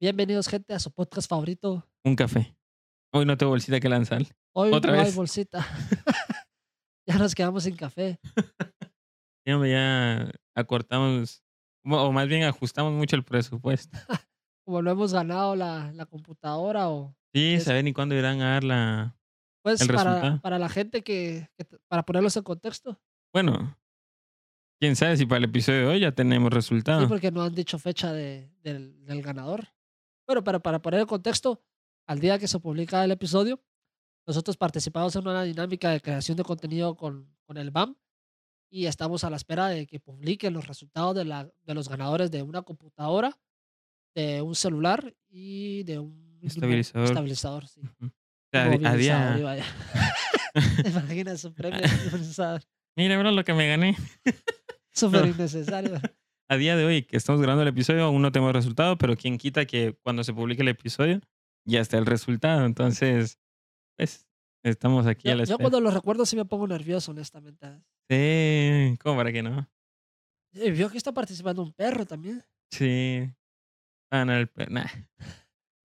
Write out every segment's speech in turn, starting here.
Bienvenidos, gente, a su podcast favorito. Un café. Hoy no tengo bolsita que lanzar. Hoy ¿Otra no hay bolsita. ya nos quedamos sin café. Ya, ya acortamos, o más bien ajustamos mucho el presupuesto. Como no hemos ganado la, la computadora o Sí, saber ni cuándo irán a dar la. pues El para, resultado. para la gente que, para ponerlos en contexto. Bueno, quién sabe si para el episodio de hoy ya tenemos resultado. Sí, porque no han dicho fecha de- del, del ganador. Bueno, pero para poner en contexto, al día que se publica el episodio, nosotros participamos en una dinámica de creación de contenido con, con el BAM y estamos a la espera de que publiquen los resultados de, la, de los ganadores de una computadora, de un celular y de un Estabilizador. estabilizador sí. O sea, a, día. Imagina su premio. Mira, bro, lo que me gané. Súper innecesario. A día de hoy que estamos grabando el episodio, aún no tenemos resultado, pero quién quita que cuando se publique el episodio ya está el resultado. Entonces, pues, estamos aquí a Yo, la yo espera. cuando lo recuerdo sí me pongo nervioso, honestamente. Sí, ¿cómo para que no? Y vio que está participando un perro también. Sí. Ah, no, el perro.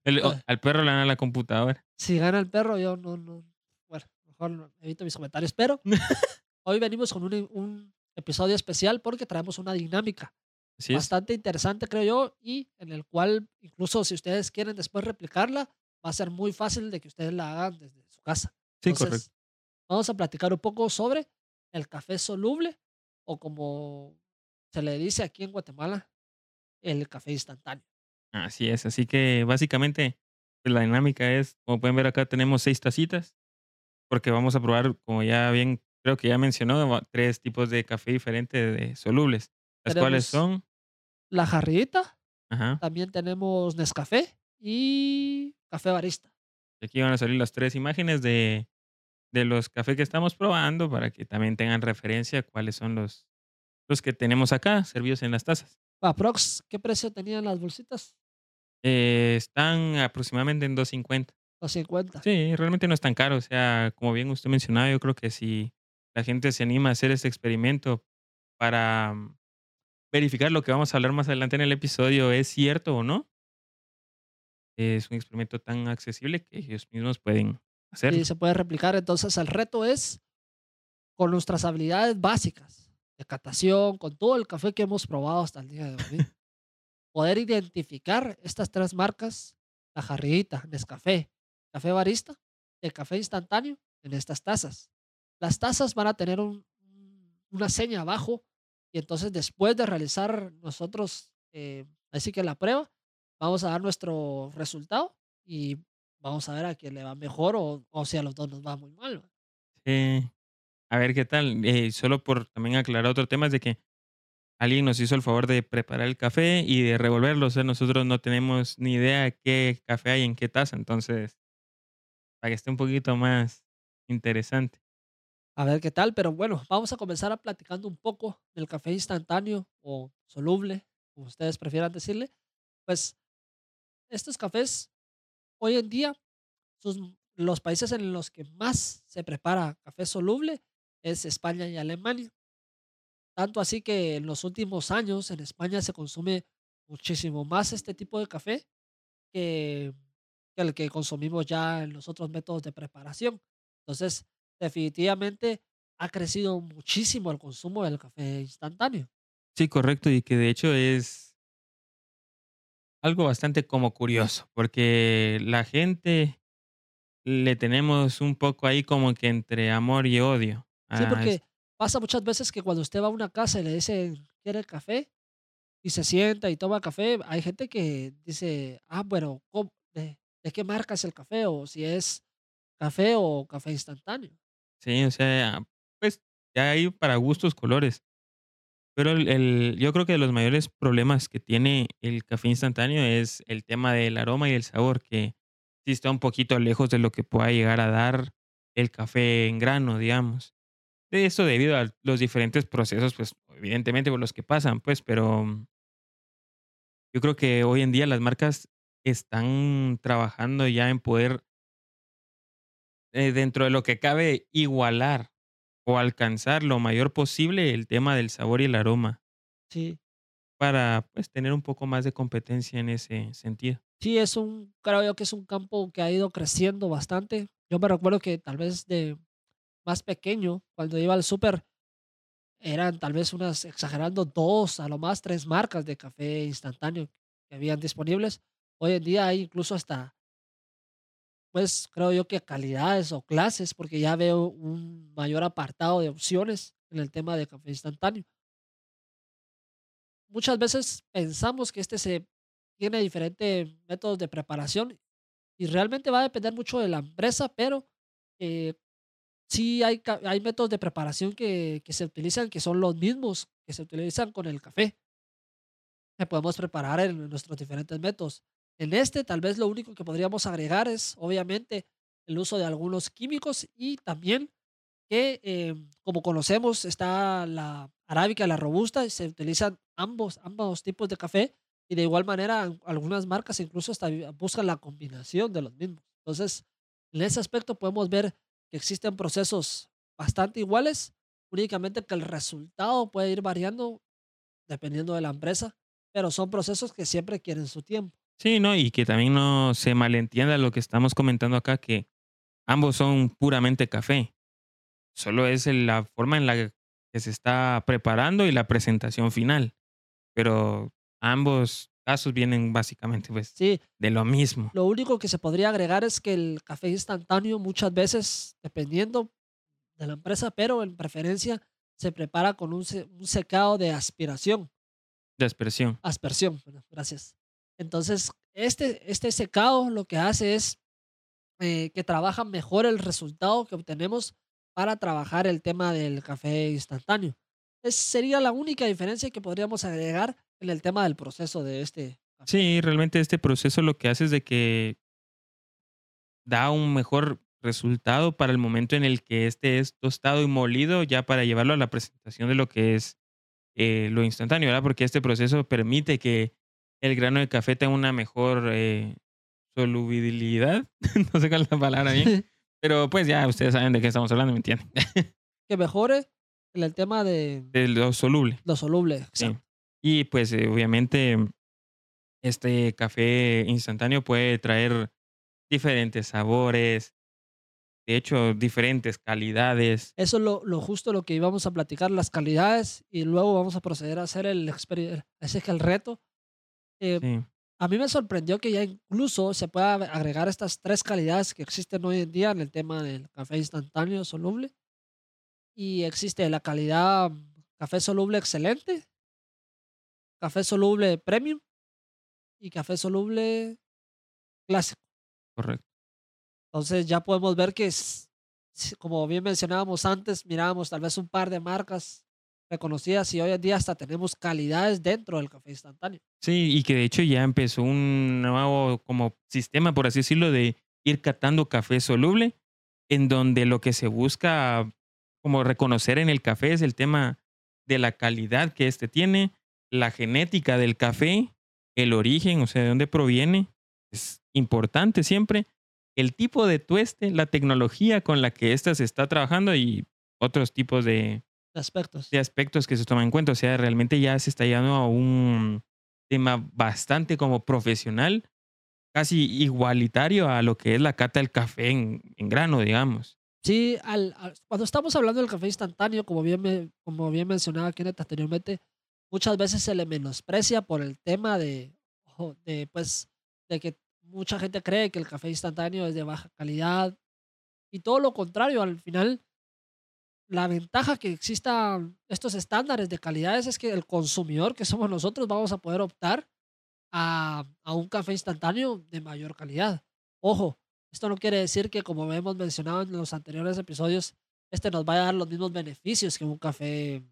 El, o- Ah. al perro le dan a la computadora. Si gana el perro, yo no, no. Bueno, mejor no- evito mis comentarios. Pero hoy venimos con un, un episodio especial porque traemos una dinámica Así es. bastante interesante, creo yo, y en el cual, incluso si ustedes quieren después replicarla, va a ser muy fácil de que ustedes la hagan desde su casa. Sí, Entonces, correcto. Vamos a platicar un poco sobre el café soluble o como se le dice aquí en Guatemala, el café instantáneo. Así es. Así que básicamente la dinámica es, como pueden ver acá, tenemos seis tacitas. Porque vamos a probar, como ya bien, creo que ya mencionó, tres tipos de café diferentes de solubles. Las Tenemos- son. La jarrita, Ajá. también tenemos Nescafé y café barista. Aquí van a salir las tres imágenes de, de los cafés que estamos probando para que también tengan referencia a cuáles son los, los que tenemos acá, servidos en las tazas. Aprox, ¿qué precio tenían las bolsitas? Eh, están aproximadamente en 2.50. 250. Sí, realmente no es tan caro. O sea, como bien usted mencionaba, yo creo que si la gente se anima a hacer este experimento para verificar lo que vamos a hablar más adelante en el episodio es cierto o no, es un experimento tan accesible que ellos mismos pueden hacerlo. Y se puede replicar. Entonces, el reto es con nuestras habilidades básicas de catación, con todo el café que hemos probado hasta el día de hoy, poder identificar estas tres marcas, la jarrita, Nescafé, café barista, el café instantáneo en estas tazas. Las tazas van a tener un- un- una seña abajo y entonces después de realizar nosotros, eh, así que la prueba, vamos a dar nuestro resultado y vamos a ver a quién le va mejor o, o si a los dos nos va muy mal. Sí. A ver qué tal. Eh, solo por también aclarar otro tema es de que alguien nos hizo el favor de preparar el café y de revolverlo. O sea, nosotros no tenemos ni idea qué café hay en qué taza. Entonces, para que esté un poquito más interesante. A ver qué tal, pero bueno, vamos a comenzar a platicando un poco del café instantáneo o soluble, como ustedes prefieran decirle. Pues estos cafés, hoy en día, sus- los países en los que más se prepara café soluble es España y Alemania. Tanto así que en los últimos años en España se consume muchísimo más este tipo de café que, que el que consumimos ya en los otros métodos de preparación. Entonces, definitivamente ha crecido muchísimo el consumo del café instantáneo. Sí, correcto. Y que de hecho es algo bastante como curioso. Porque la gente le tenemos un poco ahí como que entre amor y odio. Sí, porque pasa muchas veces que cuando usted va a una casa y le dicen, ¿quiere café? Y se sienta y toma café, hay gente que dice, ah, bueno, ¿cómo- ¿de, de qué marca es el café? O si es café o café instantáneo. Sí, o sea, pues ya hay para gustos colores. Pero el, yo creo que de los mayores problemas que tiene el café instantáneo es el tema del aroma y el sabor, que sí está un poquito lejos de lo que pueda llegar a dar el café en grano, digamos. De eso debido a los diferentes procesos, pues evidentemente por los que pasan, pues, pero mm, yo creo que hoy en día las marcas están trabajando ya en poder, eh, dentro de lo que cabe, igualar o alcanzar lo mayor posible el tema del sabor y el aroma. Sí. para, pues, tener un poco más de competencia en ese sentido. Sí, es un, creo yo que es un campo que ha ido creciendo bastante. Yo me recuerdo que tal vez de más pequeño, cuando iba al súper, eran tal vez unas, exagerando, dos, a lo más tres marcas de café instantáneo que habían disponibles. Hoy en día hay incluso hasta, pues creo yo que calidades o clases, porque ya veo un mayor apartado de opciones en el tema de café instantáneo. Muchas veces pensamos que este se tiene diferentes métodos de preparación y realmente va a depender mucho de la empresa, pero eh, sí hay, hay métodos de preparación que, que se utilizan que son los mismos que se utilizan con el café, que podemos preparar en nuestros diferentes métodos. En este, tal vez lo único que podríamos agregar es, obviamente, el uso de algunos químicos y también que, eh, como conocemos, está la arábica la robusta, y se utilizan ambos, ambos tipos de café y de igual manera an- algunas marcas incluso hasta buscan la combinación de los mismos. Entonces, en ese aspecto podemos ver que existen procesos bastante iguales, únicamente que el resultado puede ir variando dependiendo de la empresa, pero son procesos que siempre quieren su tiempo. Sí, ¿no? Y que también no se malentienda lo que estamos comentando acá, que ambos son puramente café. Solo es la forma en la que se está preparando y la presentación final. Pero ambos casos vienen básicamente pues Sí, de lo mismo. Lo único que se podría agregar es que el café instantáneo muchas veces, dependiendo de la empresa, pero en preferencia se prepara con un, se- un secado de aspiración, De aspersión. aspersión, bueno, gracias. Entonces, este, este secado lo que hace es eh, que trabaja mejor el resultado que obtenemos para trabajar el tema del café instantáneo. Es, sería la única diferencia que podríamos agregar en el tema del proceso de este. Sí, realmente este proceso lo que hace es de que da un mejor resultado para el momento en el que este es tostado y molido ya para llevarlo a la presentación de lo que es eh, lo instantáneo, ¿verdad? Porque este proceso permite que el grano de café tenga una mejor eh, solubilidad, no sé cuál es la palabra bien, pero pues ya ustedes saben de qué estamos hablando, ¿me entienden? que mejore en el tema de De lo soluble. lo soluble. Sí. exacto. Y pues eh, obviamente este café instantáneo puede traer diferentes sabores, de hecho diferentes calidades. Eso es lo, lo justo lo que íbamos a platicar, las calidades, y luego vamos a proceder a hacer el experimento, ese es que el reto. Eh, Sí, A mí me sorprendió que ya incluso se pueda agregar estas tres calidades que existen hoy en día en el tema del café instantáneo soluble. Y existe la calidad café soluble excelente, café soluble premium y café soluble clásico. correcto. Entonces ya podemos ver que, es- como bien mencionábamos antes, mirábamos tal vez un par de marcas reconocidas y hoy en día hasta tenemos calidades dentro del café instantáneo. Sí, y que de hecho ya empezó un nuevo como sistema, por así decirlo, de ir catando café soluble, en donde lo que se busca como reconocer en el café es el tema de la calidad que éste tiene, la genética del café, el origen, o sea, de dónde proviene, es importante siempre, el tipo de tueste, la tecnología con la que ésta se está trabajando y otros tipos de, de aspectos. de aspectos que se toman en cuenta. O sea, realmente ya se está llegando a un tema bastante como profesional, casi igualitario a lo que es la cata del café en, en grano, digamos. Sí, al, al- cuando estamos hablando del café instantáneo, como bien, me- como bien mencionaba Kenneth anteriormente, muchas veces se le menosprecia por el tema de, de, pues, de que mucha gente cree que el café instantáneo es de baja calidad y todo lo contrario, al final la ventaja que existan estos estándares de calidades es que el consumidor que somos nosotros vamos a poder optar a, a un café instantáneo de mayor calidad. Ojo, esto no quiere decir que, como hemos mencionado en los anteriores episodios, este nos vaya a dar los mismos beneficios que un café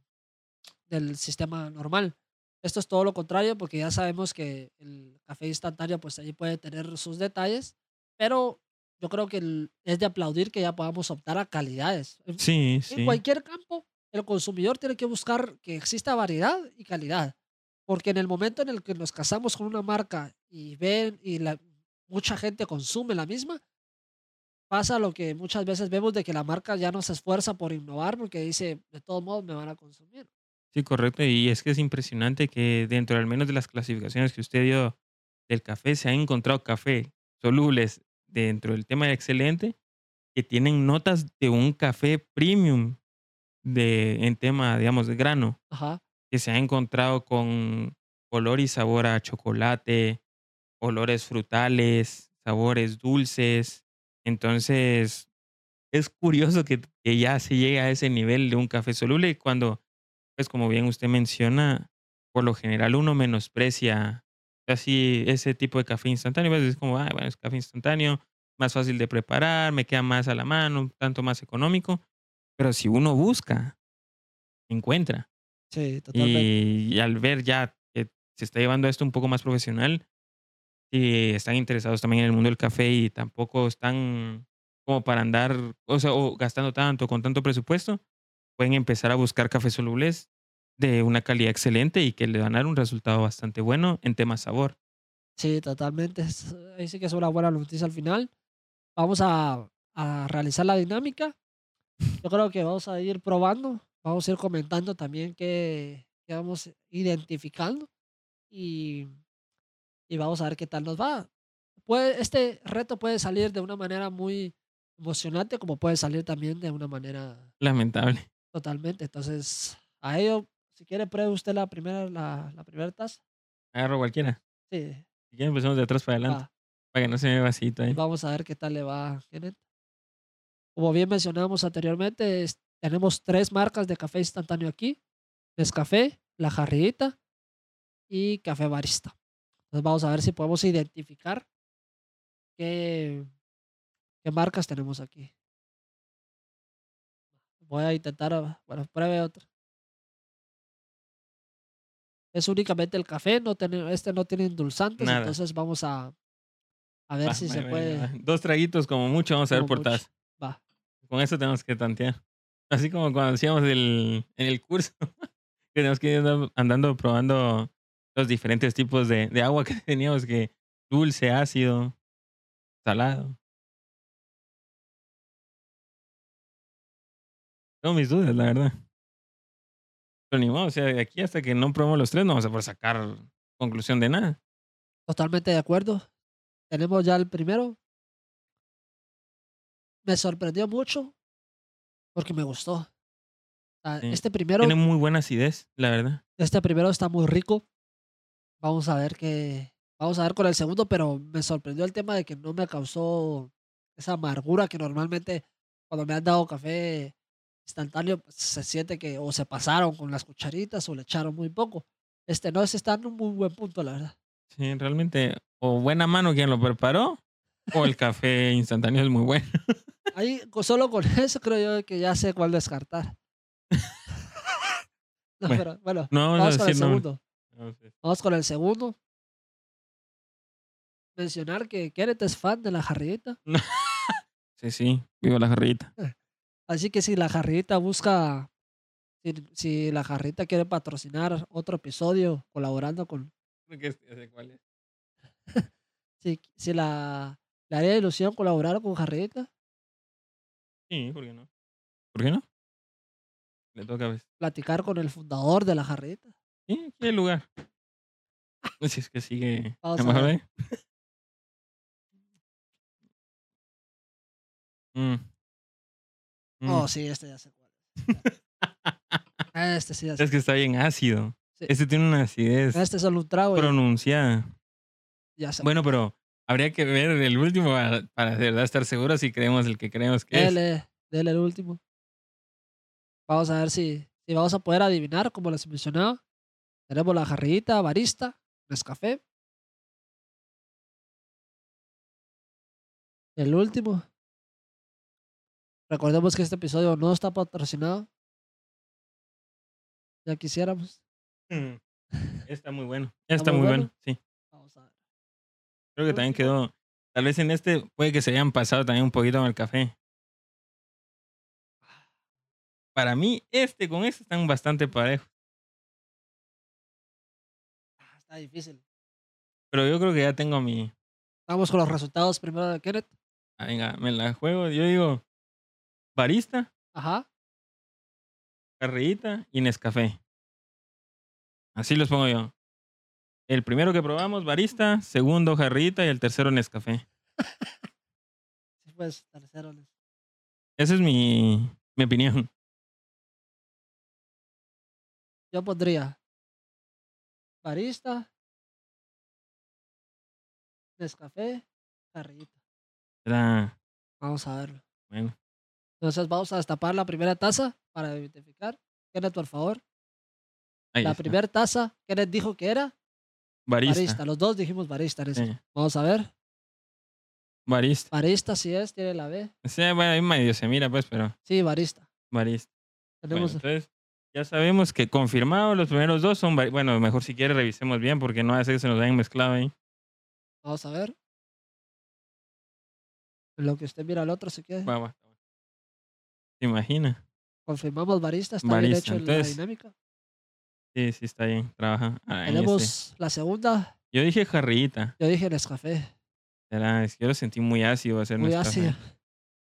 del sistema normal. Esto es todo lo contrario porque ya sabemos que el café instantáneo pues ahí puede tener sus detalles, pero yo creo que el- es de aplaudir que ya podamos optar a calidades. En- Sí, en sí. cualquier campo, el consumidor tiene que buscar que exista variedad y calidad. Porque en el momento en el que nos casamos con una marca y ven y la, mucha gente consume la misma, pasa lo que muchas veces vemos de que la marca ya no se esfuerza por innovar porque dice, de todos modos me van a consumir. Sí, correcto. Y es que es impresionante que dentro al menos de las clasificaciones que usted dio del café, se han encontrado café solubles dentro del tema de excelente que tienen notas de un café premium de, en tema, digamos, de grano, Ajá. que se ha encontrado con olor y sabor a chocolate, olores frutales, sabores dulces. Entonces, es curioso que, que ya se llegue a ese nivel de un café soluble cuando, pues como bien usted menciona, por lo general uno menosprecia así ese tipo de café instantáneo. Es como, ah, bueno, es café instantáneo, más fácil de preparar, me queda más a la mano, un tanto más económico. Pero si uno busca, encuentra. Sí, totalmente. Y, y al ver ya que se está llevando esto un poco más profesional, y están interesados también en el mundo del café y tampoco están como para andar, o sea, o gastando tanto, con tanto presupuesto, pueden empezar a buscar cafés solubles de una calidad excelente y que le van a dar un resultado bastante bueno en tema sabor. Sí, totalmente. Ahí sí que es una buena noticia al final. Vamos a, a realizar la dinámica. Yo creo que vamos a ir probando, vamos a ir comentando también qué, qué vamos identificando y, y vamos a ver qué tal nos va. Puede, este reto puede salir de una manera muy emocionante, como puede salir también de una manera Lamentable. totalmente. Entonces, a ello, si quiere, pruebe usted la primera, la, la primera taza. Agarro cualquiera. Sí, Si quieren empezamos de atrás para adelante, para que no se me vasito ahí. Vamos a ver qué tal le va, Kenneth. Como bien mencionamos anteriormente, es- tenemos tres marcas de café instantáneo aquí. Nescafé, La Jarrita y Café Barista. Entonces vamos a ver si podemos identificar qué, qué marcas tenemos aquí. Voy a intentar, bueno, pruebe otra. Es únicamente el café, no tiene, este no tiene endulzantes, Nada. entonces vamos a, a ver Va, si va, se va, puede. Dos traguitos como mucho, vamos a ver por taza. Va. Con eso tenemos que tantear. Así como cuando hacíamos el, en el curso, que tenemos que ir andando, andando probando los diferentes tipos de, de agua que teníamos, que dulce, ácido, salado. Tengo mis dudas, la verdad. Pero ni modo, o sea, de aquí hasta que no probemos los tres no vamos a poder sacar conclusión de nada. Totalmente de acuerdo. Tenemos ya el primero. Me sorprendió mucho porque me gustó. Sí. Este primero, Tiene muy buena acidez, la verdad. este primero está muy rico. Vamos a ver qué, vamos a ver con el segundo, pero me sorprendió el tema de que no me causó esa amargura que normalmente cuando me han dado café instantáneo pues, se siente que o se pasaron con las cucharitas o le echaron muy poco. Este no, ese está en un muy buen punto, la verdad. Sí, realmente, o buena mano quien lo preparó, o el café instantáneo es muy bueno. Ahí, solo con eso creo yo que ya sé cuál descartar. no, Bueno, pero bueno, No vamos con el segundo. No. Vamos con el segundo. Mencionar que Kenneth es fan de la jarrita. Sí, sí, viva la jarrita. Así que si la jarrita busca, si, si la jarrita quiere patrocinar otro episodio colaborando con, ya sé cuál es. si, si la, le haría ilusión colaborar con jarrita, Sí, ¿por qué no? ¿Por qué no? Le toca a veces. platicar con el fundador de la jarrita. Sí, hay lugar. Si es que sigue. Vamos ¿A ver. Mm. Mm. Oh, sí, este ya sé cuál es. Este sí ya sé. Es que está bien ácido. Sí. Este tiene una acidez Este es un trago pronunciada. ya sé. Bueno, pero habría que ver el último para, para de verdad estar seguros si creemos el que creemos que es. Dele, dele el último. Vamos a ver si, si vamos a poder adivinar, como les mencionaba. Tenemos la jarrita, barista, Nescafé. El último. Recordemos que este episodio no está patrocinado. Ya quisiéramos. Mm. Está muy bueno. Está, muy muy bueno? bueno. Sí. Vamos a ver. Creo que también quedó. Tal vez en este puede que se hayan pasado también un poquito con el café. Para mí, este con este están bastante parejos. Ah, Está difícil. Pero yo creo que ya tengo mi. Vamos con los resultados primero de Kenneth. Ah, venga, me la juego. Yo digo. Barista, Ajá. carrillita y Nescafé. Así los pongo yo. El primero que probamos, barista. Segundo, jarrita. Y el tercero, Nescafé. Sí, pues, tercero. Esa es mi, mi opinión. Yo pondría barista, Nescafé, jarrita. Era, Vamos a verlo. bueno, Entonces vamos a destapar la primera taza para identificar. Kenneth, por favor. ahí la primera taza, Kenneth dijo que era Barista. barista. Los dos dijimos barista. Sí, Vamos a ver. barista. Barista sí es, tiene la B. Sí, bueno, ahí medio se mira, pues, pero Sí, barista. barista. Bueno, Tenemos entonces, ya sabemos que confirmado los primeros dos son. vari- Bueno, mejor si quiere revisemos bien porque no hace que se nos hayan mezclado ahí. Vamos a ver. Lo que usted mira al otro, si quiere. Va, va. ¿Se imagina? Confirmamos barista, está bien Barista, hecho la dinámica. Sí, sí, está bien. Trabaja. En Tenemos ese. la segunda. Yo dije jarrita. Yo dije Nescafé. Será, es que yo lo sentí muy ácido hacer Muy Nescafé. ácida.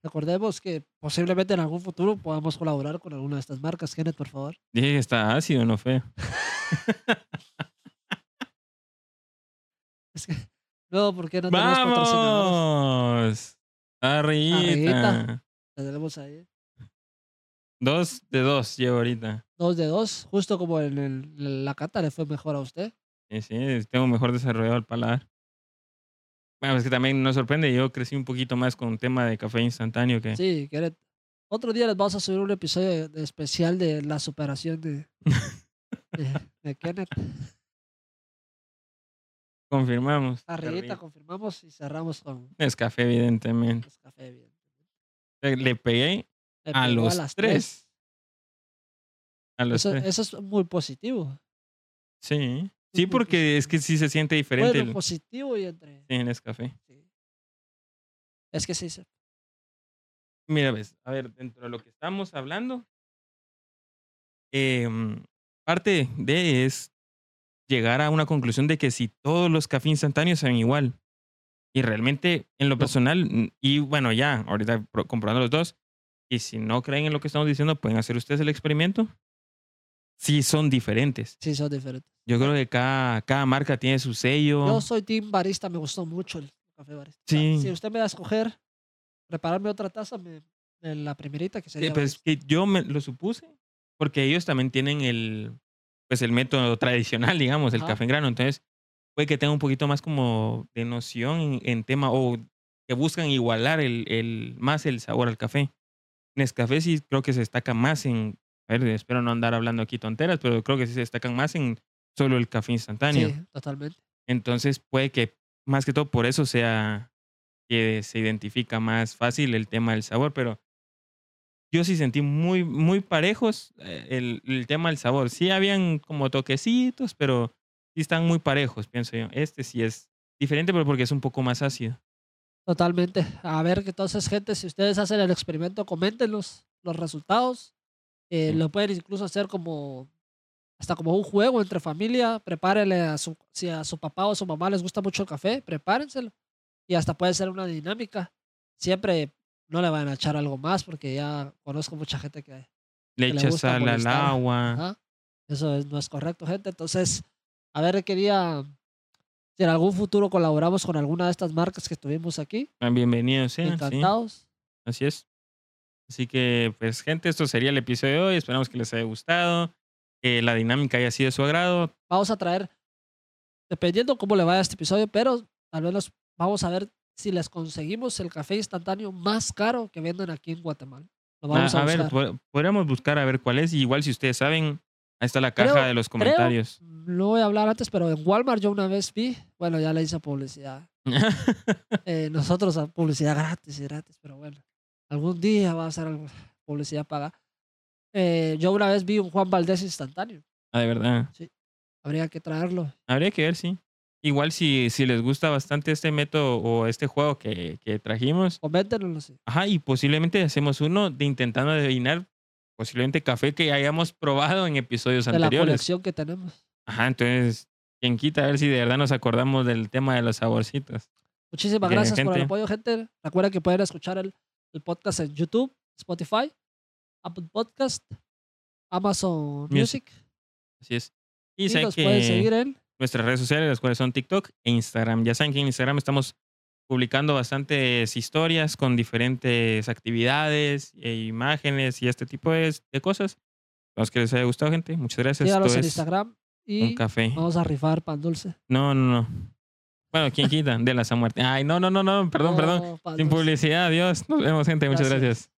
Recordemos que posiblemente en algún futuro podamos colaborar con alguna de estas marcas. Kenneth, por favor. Dije que está ácido, no feo. Es que, no, porque no tenemos patrocinadores. ¡Vamos! Arrita. Arrita. La tenemos ahí. Dos de dos llevo ahorita. Dos de dos. Justo como en el- la cata le fue mejor a usted. Sí, sí, tengo mejor desarrollado el paladar. Bueno, es que también nos sorprende. Yo crecí un poquito más con un tema de café instantáneo que. Sí, Kenneth. Otro día les vamos a subir un episodio de- especial de la superación de, de, de Kenneth. Confirmamos. Arribita confirmamos y cerramos con Es café, evidentemente. Nescafé. Bien. Eh, Le pegué A los las tres. A los Eso, tres. eso es muy positivo. Sí. Sí, porque es que sí se siente diferente Bueno, el, positivo y entre. sí, en ese café. sí. Es que sí, se- Mira, ves, a ver, dentro de lo que estamos hablando, em, parte de es llegar a una conclusión de que si todos los cafés instantáneos saben igual. Y realmente, en lo personal, y bueno, ya, ahorita pro- comprobando los dos, y si no creen en lo que estamos diciendo, pueden hacer ustedes el experimento. Sí, son diferentes. sí son diferentes. Yo creo que cada, cada marca tiene su sello. Yo soy team barista, me gustó mucho el café barista. O sea, Sí. si usted me da a escoger, prepararme otra taza, me, la primerita que Sí, sería. pues barista. que yo me lo supuse, porque ellos también tienen el, pues el método tradicional, digamos, el café en grano. Entonces, puede que tenga un poquito más como de noción en, en tema, o que buscan igualar el, el, más el sabor al café. Nescafé sí creo que se destaca más en, a ver, espero no andar hablando aquí tonteras, pero creo que sí se destacan más en solo el café instantáneo. Sí, totalmente. Entonces puede que más que todo por eso sea que se identifica más fácil el tema del sabor, pero yo sí sentí muy, muy parejos eh, el, el tema del sabor. Sí habían como toquecitos, pero sí están muy parejos, pienso yo. Este sí es diferente, pero porque es un poco más ácido. Totalmente. A ver, entonces, gente, si ustedes hacen el experimento, comenten los, resultados. Eh, Sí. Lo pueden incluso hacer como hasta como un juego entre familia. Prepárenle a su, si a su papá o a su mamá les gusta mucho el café, prepárenselo. Y hasta puede ser una dinámica. Siempre no le van a echar algo más porque ya conozco mucha gente que Le gusta sal al agua. Ajá. Eso es- no es correcto, gente. Entonces, a ver, quería, si en algún futuro colaboramos con alguna de estas marcas que estuvimos aquí, Ah, Bienvenidos sí. encantados. Así es. Así que, pues, gente, esto sería el episodio de hoy. Esperamos que les haya gustado, que la dinámica haya sido de su agrado. Vamos a traer, dependiendo cómo le vaya este episodio, pero al menos vamos a ver si les conseguimos el café instantáneo más caro que venden aquí en Guatemala. Lo vamos Ah, a, a ver, podríamos buscar a ver cuál es. Y igual si ustedes saben, ahí está la caja Creo- de los creo- comentarios. No voy a hablar antes, pero en Walmart yo una vez vi, bueno, ya le hice publicidad. Eh, nosotros a publicidad gratis y gratis, pero bueno, algún día va a ser publicidad paga. Eh, yo una vez vi un Juan Valdés instantáneo. ah, de verdad. Habría que traerlo. Habría que ver, sí. Igual si, si les gusta bastante este método o este juego que, que trajimos. Coméntenoslo. sí. Ajá, y posiblemente hacemos uno de intentando adivinar posiblemente café que hayamos probado en episodios De la anteriores. colección que tenemos. Ajá, entonces, quien quita a ver si de verdad nos acordamos del tema de los saborcitos. Muchísimas gracias por el apoyo, gente. Recuerden que pueden escuchar el, el podcast en YouTube, Spotify, Apple Podcast, Amazon Music. Music. Así es. Y, Y nos pueden que seguir en nuestras redes sociales, las cuales son TikTok e Instagram. Ya saben que en Instagram estamos publicando bastantes historias con diferentes actividades e imágenes y este tipo de, de cosas. Esperamos que les haya gustado, gente. Muchas gracias. síganos en Instagram un y café. vamos a rifar pan dulce. No, no, no. Bueno, ¿quién quita? De la Martín. Ay, no, no, no, no. Perdón, perdón. No, pan Sin dulce. publicidad. Adiós. Nos vemos, gente. Muchas Gracias. gracias.